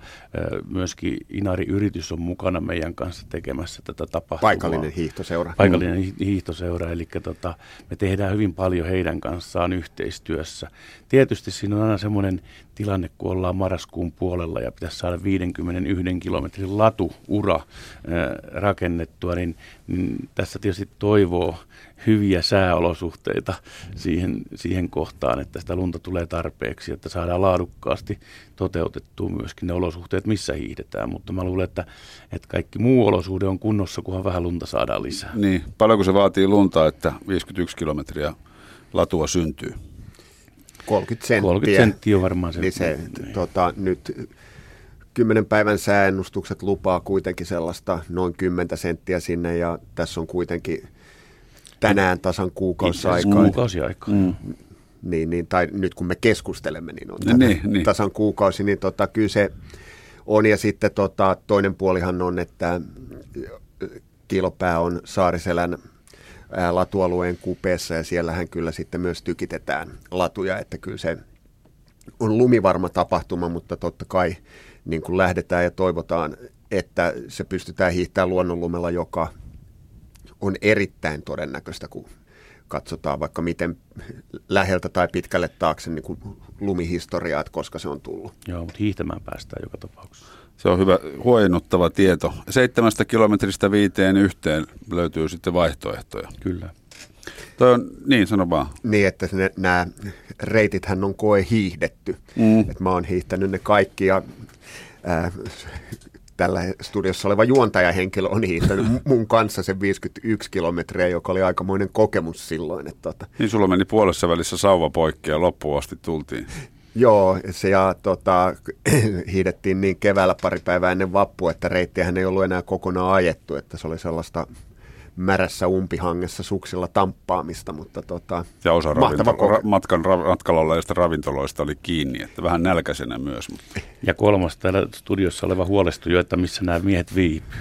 S3: myöskin Inari-yritys on mukana meidän kanssa tekemässä tätä tapahtumaa.
S2: Paikallinen hiihtoseura.
S3: Paikallinen mm. hiihtoseura, eli tota, me tehdään hyvin paljon heidän kanssaan yhteistyössä. Tietysti siinä on aina semmoinen tilanne, kun ollaan marraskuun puolella ja pitäisi saada 51 kilometrin latuura rakennettua, niin, niin tässä tietysti toivoo hyviä sääolosuhteita siihen, siihen kohtaan, että sitä lunta tulee tarpeeksi, että saadaan laadukkaasti toteutettua myöskin ne olosuhteet, missä hiihdetään. Mutta mä luulen, että, että kaikki muu olosuhde on kunnossa, kunhan vähän lunta saadaan lisää.
S1: Niin, paljonko se vaatii lunta, että 51 kilometriä latua syntyy?
S2: 30 senttiä.
S3: 30 senttiä on varmaan se.
S2: Niin se niin. tota, nyt kymmenen päivän sääennustukset lupaa kuitenkin sellaista noin 10 senttiä sinne ja tässä on kuitenkin tänään tasan kuukausi aikaa.
S3: Kuukausi aikaa. Mm.
S2: Niin, niin, tai nyt kun me keskustelemme, niin on tänään niin, niin. tasan kuukausi, niin tota, kyllä se on. Ja sitten tota, toinen puolihan on, että kilopää on Saariselän latualueen kupeessa ja siellähän kyllä sitten myös tykitetään latuja, että kyllä se on lumivarma tapahtuma, mutta totta kai niin kuin lähdetään ja toivotaan, että se pystytään hiihtämään luonnonlumella, joka on erittäin todennäköistä, kun katsotaan vaikka miten läheltä tai pitkälle taakse niin kuin lumihistoriaa, että koska se on tullut.
S3: Joo, mutta hiihtämään päästään joka tapauksessa.
S1: Se on hyvä huojennuttava tieto. Seitsemästä kilometristä viiteen yhteen löytyy sitten vaihtoehtoja.
S3: Kyllä.
S1: Toi on, niin, sano vaan.
S2: Niin, että ne, nämä reitithän on koe hiihdetty. Mm. Et mä oon hiihtänyt ne kaikki ja ää, tällä studiossa oleva juontajahenkilö on hiihtänyt mun kanssa sen 51 kilometriä, joka oli aikamoinen kokemus silloin. Että tota.
S1: Niin sulla meni puolessa välissä sauva poikki ja loppuun asti tultiin.
S2: Joo, se ja tota, hiidettiin niin keväällä pari päivää ennen vappua, että reittiähän ei ollut enää kokonaan ajettu, että se oli sellaista märässä umpihangessa suksilla tamppaamista, mutta tota,
S1: ja osa ravinto- ra- matkan ra- matkalla olleista ravintoloista oli kiinni, että vähän nälkäisenä myös. Mutta.
S3: Ja kolmas täällä studiossa oleva huolestuja, että missä nämä miehet viipyy.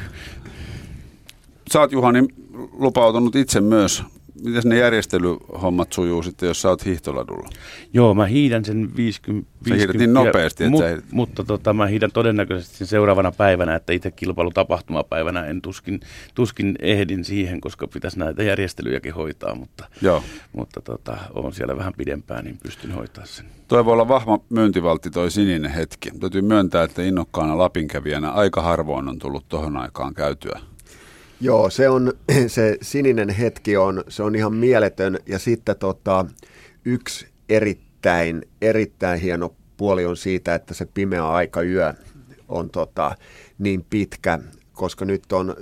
S1: Sä oot Juhani lupautunut itse myös miten ne järjestelyhommat sujuu sitten, jos sä oot hiihtoladulla?
S3: Joo, mä hiidän sen 50.
S1: Sä hiidät niin nopeasti, että
S3: mut,
S1: sä
S3: Mutta tota, mä hiidän todennäköisesti sen seuraavana päivänä, että itse kilpailutapahtumapäivänä en tuskin, tuskin ehdin siihen, koska pitäisi näitä järjestelyjäkin hoitaa, mutta,
S1: Joo.
S3: mutta tota, on siellä vähän pidempään, niin pystyn hoitaa sen.
S1: Toi voi olla vahva myyntivaltti toi sininen hetki. Täytyy myöntää, että innokkaana Lapinkävijänä aika harvoin on tullut tohon aikaan käytyä.
S2: Joo, se on se sininen hetki on, se on ihan mieletön ja sitten tota, yksi erittäin, erittäin hieno puoli on siitä, että se pimeä aika yö on tota, niin pitkä, koska nyt on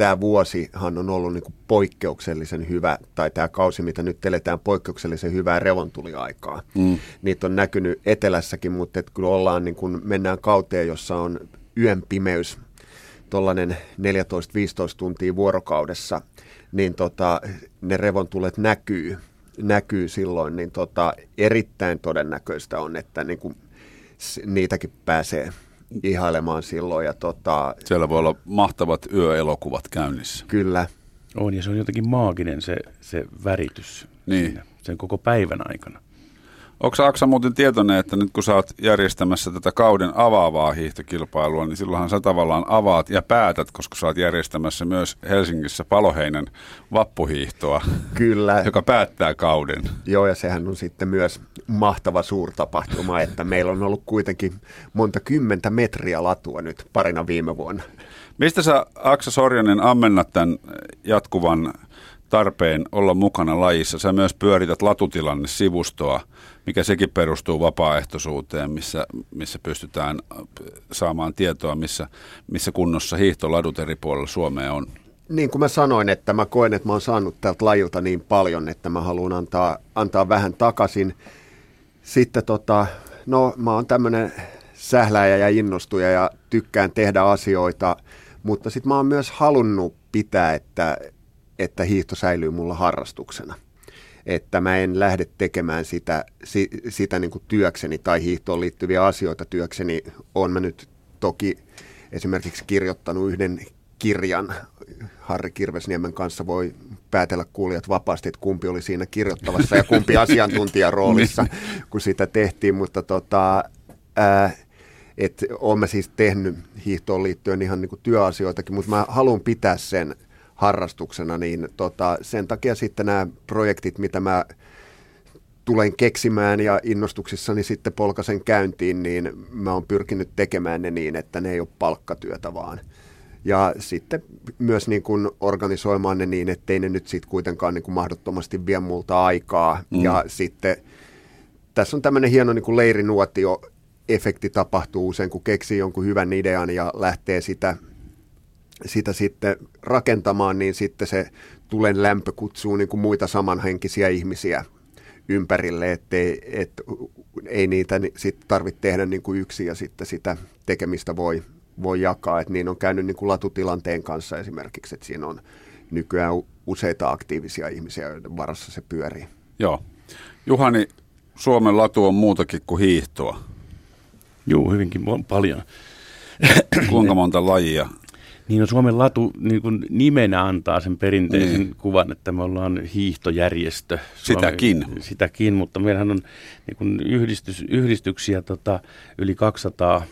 S2: tämä vuosihan on ollut niin poikkeuksellisen hyvä, tai tämä kausi, mitä nyt eletään poikkeuksellisen hyvää revontuliaikaa. Mm. Niitä on näkynyt etelässäkin, mutta et kyllä ollaan, niin kun mennään kauteen, jossa on yön pimeys tuollainen 14-15 tuntia vuorokaudessa, niin tota, ne revontulet näkyy, näkyy silloin, niin tota, erittäin todennäköistä on, että niin kuin, niitäkin pääsee ihailemaan silloin. Ja tota,
S1: Siellä voi olla mahtavat yöelokuvat käynnissä.
S2: kyllä,
S3: On, ja se on jotenkin maaginen se, se väritys
S1: Niin.
S3: siinä, sen koko päivän aikana.
S1: Onko Aksa muuten tietoinen, että nyt kun sä oot järjestämässä tätä kauden avaavaa hiihtokilpailua, niin silloinhan sä tavallaan avaat ja päätät, koska sä oot järjestämässä myös Helsingissä Paloheinän vappuhiihtoa,
S2: kyllä.
S1: joka päättää kauden.
S2: Joo, ja sehän on sitten myös mahtava suurtapahtuma, että meillä on ollut kuitenkin monta kymmentä metriä latua nyt parina viime vuonna.
S1: Mistä sä, Aksa Sorjonen, ammennat tämän jatkuvan tarpeen olla mukana lajissa? Sä myös pyörität latutilanne-sivustoa, mikä sekin perustuu vapaaehtoisuuteen, missä, missä pystytään saamaan tietoa, missä, missä kunnossa hiihtoladut eri puolilla Suomea on.
S2: Niin kuin mä sanoin, että mä koen, että mä oon saanut tältä lajilta niin paljon, että mä haluan antaa, antaa vähän takaisin. Sitten tota, no mä oon tämmönen sähläjä ja innostuja ja tykkään tehdä asioita, mutta sitten mä oon myös halunnut pitää, että, että hiihto säilyy mulla harrastuksena. Että mä en lähde tekemään sitä, si, sitä niin kuin työkseni tai hiihtoon liittyviä asioita työkseni. Oon mä nyt toki esimerkiksi kirjoittanut yhden kirjan Harri Kirvesniemen kanssa voi päätellä kuulijat vapaasti, että kumpi oli siinä kirjoittavassa ja kumpi asiantuntijaroolissa, kun sitä tehtiin, mutta tota, ää, et olen mä siis tehnyt hiihtoon liittyen ihan niin kuin työasioitakin, mutta mä haluan pitää sen harrastuksena, niin tota, sen takia sitten nämä projektit, mitä mä tulen keksimään ja innostuksissani sitten polkasen käyntiin, niin mä oon pyrkinyt tekemään ne niin, että ne ei ole palkkatyötä vaan. Ja sitten myös niin kuin organisoimaan ne niin, ettei ne nyt sitten kuitenkaan niin kuin mahdottomasti vie multa aikaa. Mm. Ja sitten tässä on tämmöinen hieno niin kuin leirinuotio efekti tapahtuu usein, kun keksii jonkun hyvän idean ja lähtee sitä, sitä sitten rakentamaan, niin sitten se tulen lämpö kutsuu niin kuin muita samanhenkisiä ihmisiä ympärille, ettei, et, ei niitä ni- sit tarvitse tehdä niin kuin yksin ja sitten sitä tekemistä voi, voi jakaa. Et niin on käynyt niin kuin latutilanteen kanssa esimerkiksi, että siinä on nykyään useita aktiivisia ihmisiä, joiden varassa se pyörii.
S1: Joo. Juhani, Suomen latu on muutakin kuin hiihtoa.
S3: Joo, hyvinkin paljon.
S1: Kuinka monta lajia?
S3: Niin no Suomen latu niin kuin nimenä antaa sen perinteisen
S1: Niin.
S3: kuvan, että me ollaan hiihtojärjestö.
S1: Sitäkin.
S3: Suomen, sitäkin, mutta meillähän on niin kuin yhdistys, yhdistyksiä tota, yli 200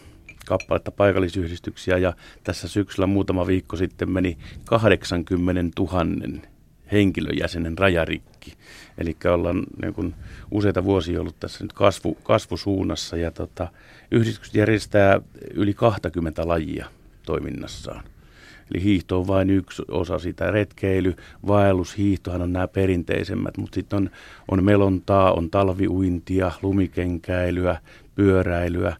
S3: kappaletta paikallisyhdistyksiä ja tässä syksyllä muutama viikko sitten meni 80 000 henkilöjäsenen rajarikki. Eli ollaan niin kuin useita vuosia ollut tässä nyt kasvu, kasvusuunnassa ja tota, yhdistykset järjestää yli 20 lajia toiminnassaan. Eli hiihto on vain yksi osa sitä. Retkeily, vaellus, hiihtohan on nämä perinteisemmät, mutta sitten on, on melontaa, on talviuintia, lumikenkäilyä, pyöräilyä.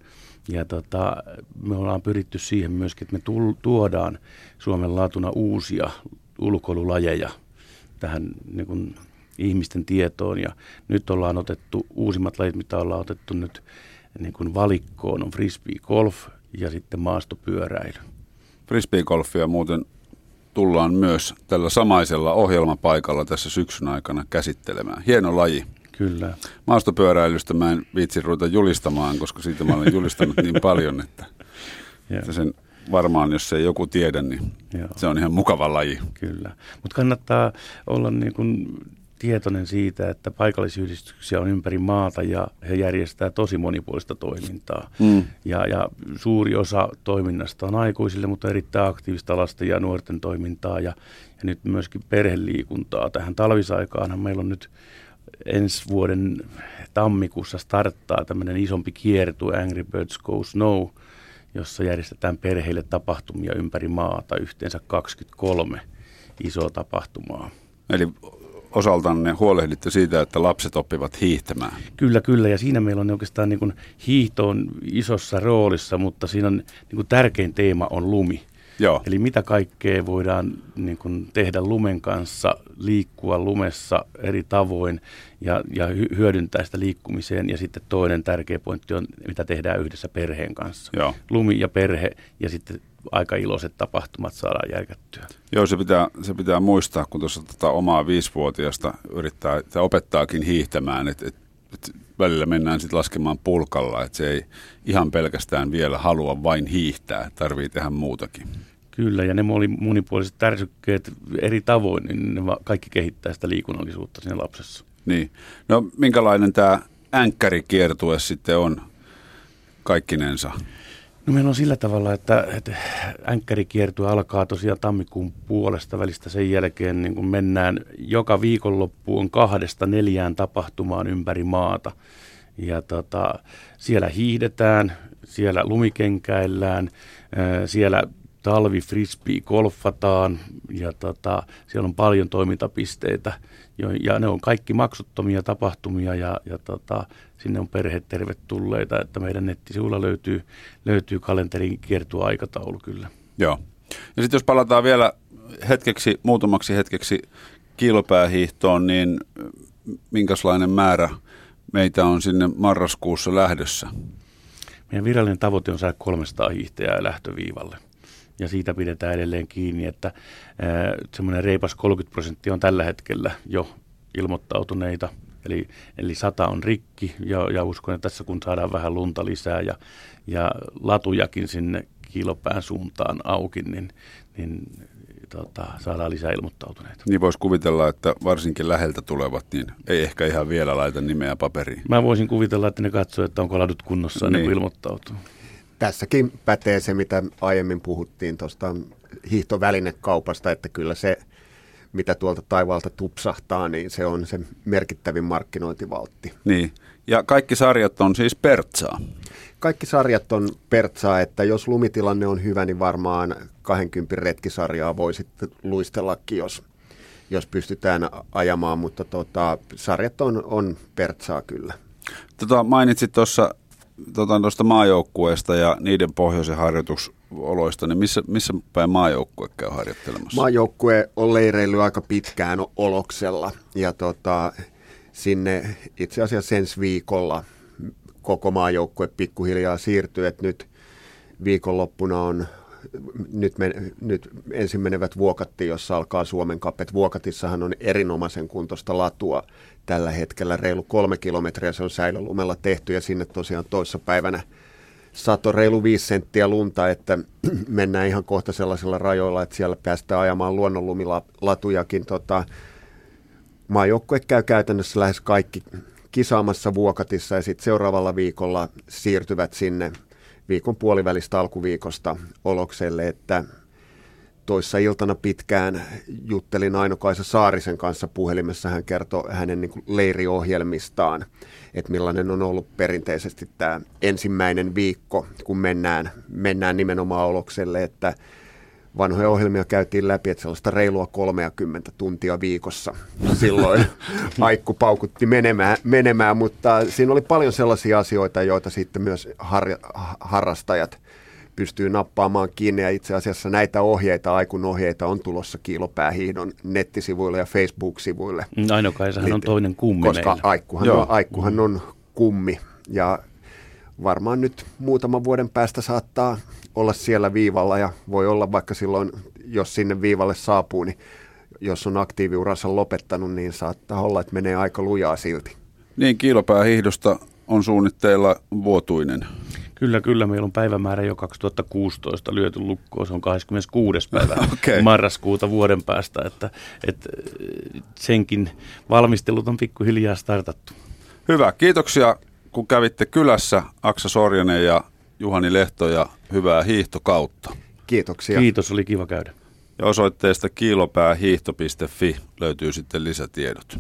S3: Ja tota, me ollaan pyritty siihen myöskin, että me tul- tuodaan Suomen laatuna uusia ulkoilulajeja tähän niin kuin, ihmisten tietoon. Ja nyt ollaan otettu uusimmat lajit, mitä ollaan otettu nyt niin kuin valikkoon, on frisbee golf ja sitten maastopyöräily.
S1: Frisbeegolfia muuten tullaan myös tällä samaisella ohjelmapaikalla tässä syksyn aikana käsittelemään. Hieno laji.
S3: Kyllä.
S1: Maastopyöräilystä mä en viitsi ruveta julistamaan, koska siitä mä olen julistanut niin paljon, että,
S3: Ja,
S1: että sen varmaan, jos ei joku tiedä, niin
S3: Joo.
S1: se on ihan mukava laji.
S3: Kyllä. Mutta kannattaa olla niin kun tietoinen siitä, että paikallisyhdistyksiä on ympäri maata ja he järjestää tosi monipuolista toimintaa. Mm. Ja, ja suuri osa toiminnasta on aikuisille, mutta erittäin aktiivista lasten ja nuorten toimintaa ja, ja nyt myöskin perheliikuntaa. Tähän talvisaikaanhan meillä on nyt ensi vuoden tammikuussa starttaa tämmöinen isompi kiertue Angry Birds Go Snow, jossa järjestetään perheille tapahtumia ympäri maata, yhteensä 23 isoa tapahtumaa.
S1: Eli osaltanne huolehditte siitä, että lapset oppivat hiihtämään.
S3: Kyllä, kyllä. Ja siinä meillä on oikeastaan niin kuin hiihto on isossa roolissa, mutta siinä on niin kuin tärkein teema on lumi. Joo. Eli mitä kaikkea voidaan niin kuin tehdä lumen kanssa, liikkua lumessa eri tavoin ja, ja hyödyntää sitä liikkumiseen. Ja sitten toinen tärkeä pointti on, mitä tehdään yhdessä perheen kanssa. Joo. Lumi ja perhe ja sitten aika iloiset tapahtumat saadaan järkättyä.
S1: Joo, se pitää, se pitää muistaa, kun tuossa tota omaa viisivuotiaasta yrittää, tai opettaakin hiihtämään, että et, et välillä mennään sitten laskemaan pulkalla, että se ei ihan pelkästään vielä halua vain hiihtää, tarvii tehdä muutakin.
S3: Kyllä, ja ne monipuoliset tärsykkeet eri tavoin, niin ne kaikki kehittää sitä liikunnallisuutta siinä lapsessa.
S1: Niin. No minkälainen tämä änkkärikiertue sitten on kaikkinensa?
S3: No meillä on sillä tavalla, että, että änkkärikiertue alkaa tosiaan tammikuun puolesta välistä. Sen jälkeen niin kun mennään joka viikonloppuun kahdesta neljään tapahtumaan ympäri maata. Ja tota, siellä hiihdetään, siellä lumikenkäillään, siellä talvi frisbee golfataan ja tota, siellä on paljon toimintapisteitä jo, ja ne on kaikki maksuttomia tapahtumia ja, ja tota, sinne on perheet tervetulleita, että meidän nettisivuilla löytyy, löytyy kalenterin kiertua aikataulu kyllä.
S1: Joo. Ja sitten jos palataan vielä hetkeksi, muutamaksi hetkeksi kilpäähiihtoon, niin minkälainen määrä meitä on sinne marraskuussa lähdössä?
S3: Meidän virallinen tavoite on saada 300 hiihtäjää lähtöviivalle ja siitä pidetään edelleen kiinni, että semmoinen reipas 30 prosenttia on tällä hetkellä jo ilmoittautuneita. Eli, eli sata on rikki ja, ja uskon, että tässä kun saadaan vähän lunta lisää ja, ja latujakin sinne kilopään suuntaan auki, niin, niin tota, saadaan lisää ilmoittautuneita.
S1: Niin voisi kuvitella, että varsinkin läheltä tulevat, niin ei ehkä ihan vielä laita nimeä paperiin.
S3: Mä voisin kuvitella, että ne katsoo, että onko ladut kunnossa niin. niin ilmoittautuu.
S2: Tässäkin pätee se, mitä aiemmin puhuttiin tuosta hiihtovälinekaupasta, että kyllä se, mitä tuolta taivaalta tupsahtaa, niin se on se merkittävin markkinointivaltti.
S1: Niin, ja kaikki sarjat on siis Pertsaa.
S2: Kaikki sarjat on Pertsaa, että jos lumitilanne on hyvä, niin varmaan 20 retkisarjaa voi sitten luistellakin, jos, jos pystytään ajamaan, mutta tota, sarjat on, on Pertsaa kyllä.
S1: Tota, mainitsit tuossa tuosta maajoukkueesta ja niiden pohjoisen harjoitusoloista, niin missä, missä päin maajoukkue käy harjoittelemassa?
S2: Maajoukkue on leireillyt aika pitkään Oloksella ja tota, sinne itse asiassa ensi viikolla koko maajoukkue pikkuhiljaa siirtyy, että nyt viikonloppuna on nyt, me, nyt ensin menevät Vuokatti, jossa alkaa Suomen kapet. Vuokatissahan on erinomaisen kuntoista latua tällä hetkellä, reilu kolme kilometriä se on säilölumella tehty ja sinne tosiaan toissapäivänä sato reilu viisi senttiä lunta, että mennään ihan kohta sellaisilla rajoilla, että siellä päästään ajamaan luonnonlumilatujakin. Tota, maajoukkue käy käytännössä lähes kaikki kisaamassa Vuokatissa ja sitten seuraavalla viikolla siirtyvät sinne viikon puolivälistä alkuviikosta Olokselle, että toissa iltana pitkään juttelin Aino-Kaisa Saarisen kanssa puhelimessa. Hän kertoi hänen niin leiriohjelmistaan, että millainen on ollut perinteisesti tämä ensimmäinen viikko, kun mennään, mennään nimenomaan Olokselle, että vanhoja ohjelmia käytiin läpi, että sellaista reilua 30 tuntia viikossa silloin aikku paukutti menemään, menemään, mutta siinä oli paljon sellaisia asioita, joita sitten myös har, harrastajat pystyy nappaamaan kiinni ja itse asiassa näitä ohjeita, aikun ohjeita on tulossa Kiilopäähiihdon nettisivuille ja Facebook-sivuille.
S3: Mm, Aino-Kaisahan on toinen kummi
S2: Koska meillä. Aikkuhan, on, aikkuhan on kummi ja varmaan nyt muutaman vuoden päästä saattaa olla siellä viivalla ja voi olla vaikka silloin, jos sinne viivalle saapuu, niin jos on aktiiviuransa lopettanut, niin saattaa olla, että menee aika lujaa silti.
S1: Niin, kiilopäähiihdosta on suunnitteilla vuotuinen.
S3: Kyllä, kyllä. Meillä on päivämäärä jo 2016 lyöty lukkoon. Se on 26. päivä
S1: Okei.
S3: marraskuuta vuoden päästä. Että, että senkin valmistelut on pikkuhiljaa startattu.
S1: Hyvä, kiitoksia kun kävitte kylässä Aksa Sorjanen ja Juhani Lehto ja hyvää hiihtokautta.
S2: Kiitoksia.
S3: Kiitos, oli kiva käydä.
S1: Ja osoitteesta kiilopäähiihto.fi löytyy sitten lisätiedot.